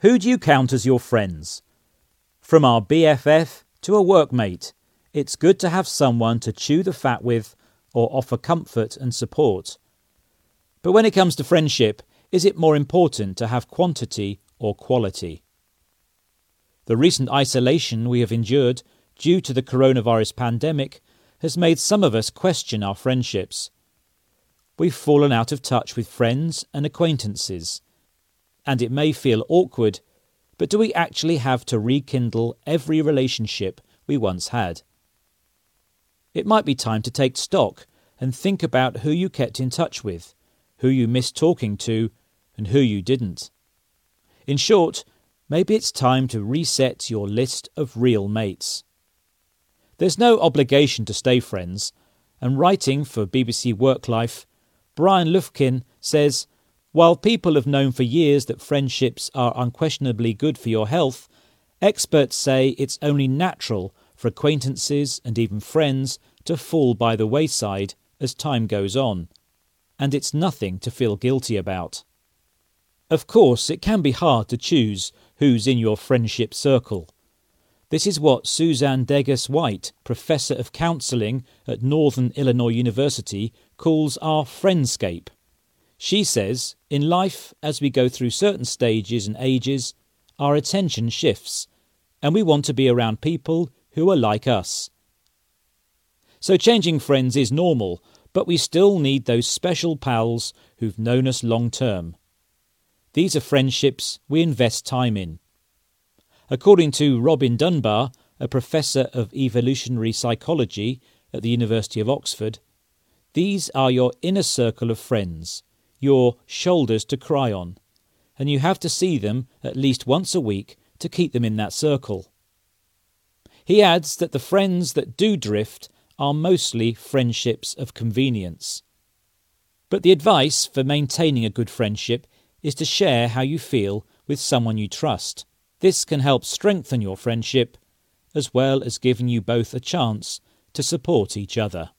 Who do you count as your friends? From our BFF to a workmate, it's good to have someone to chew the fat with or offer comfort and support. But when it comes to friendship, is it more important to have quantity or quality? The recent isolation we have endured due to the coronavirus pandemic has made some of us question our friendships. We've fallen out of touch with friends and acquaintances, and it may feel awkward, but do we actually have to rekindle every relationship we once had? It might be time to take stock and think about who you kept in touch with, who you missed talking to, and who you didn't. In short, maybe it's time to reset your list of real mates. There's no obligation to stay friends, and writing for BBC Worklife, Bryan Lufkin says While people have known for years that friendships are unquestionably good for your health, experts say it's only natural for acquaintances and even friends to fall by the wayside as time goes on, and it's nothing to feel guilty about. Of course, it can be hard to choose who's in your friendship circle. This is what Suzanne Degges-White, Professor of Counselling at Northern Illinois University, calls our friendscape. She says, in life, as we go through certain stages and ages, our attention shifts, and we want to be around people who are like us. So changing friends is normal, but we still need those special pals who've known us long term. These are friendships we invest time in. According to Robin Dunbar, a professor of evolutionary psychology at the University of Oxford, these are your inner circle of friends, your shoulders to cry on, and you have to see them at least once a week to keep them in that circle. He adds that the friends that do drift are mostly friendships of convenience. But the advice for maintaining a good friendship is to share how you feel with someone you trust. This can help strengthen your friendship, as well as giving you both a chance to support each other.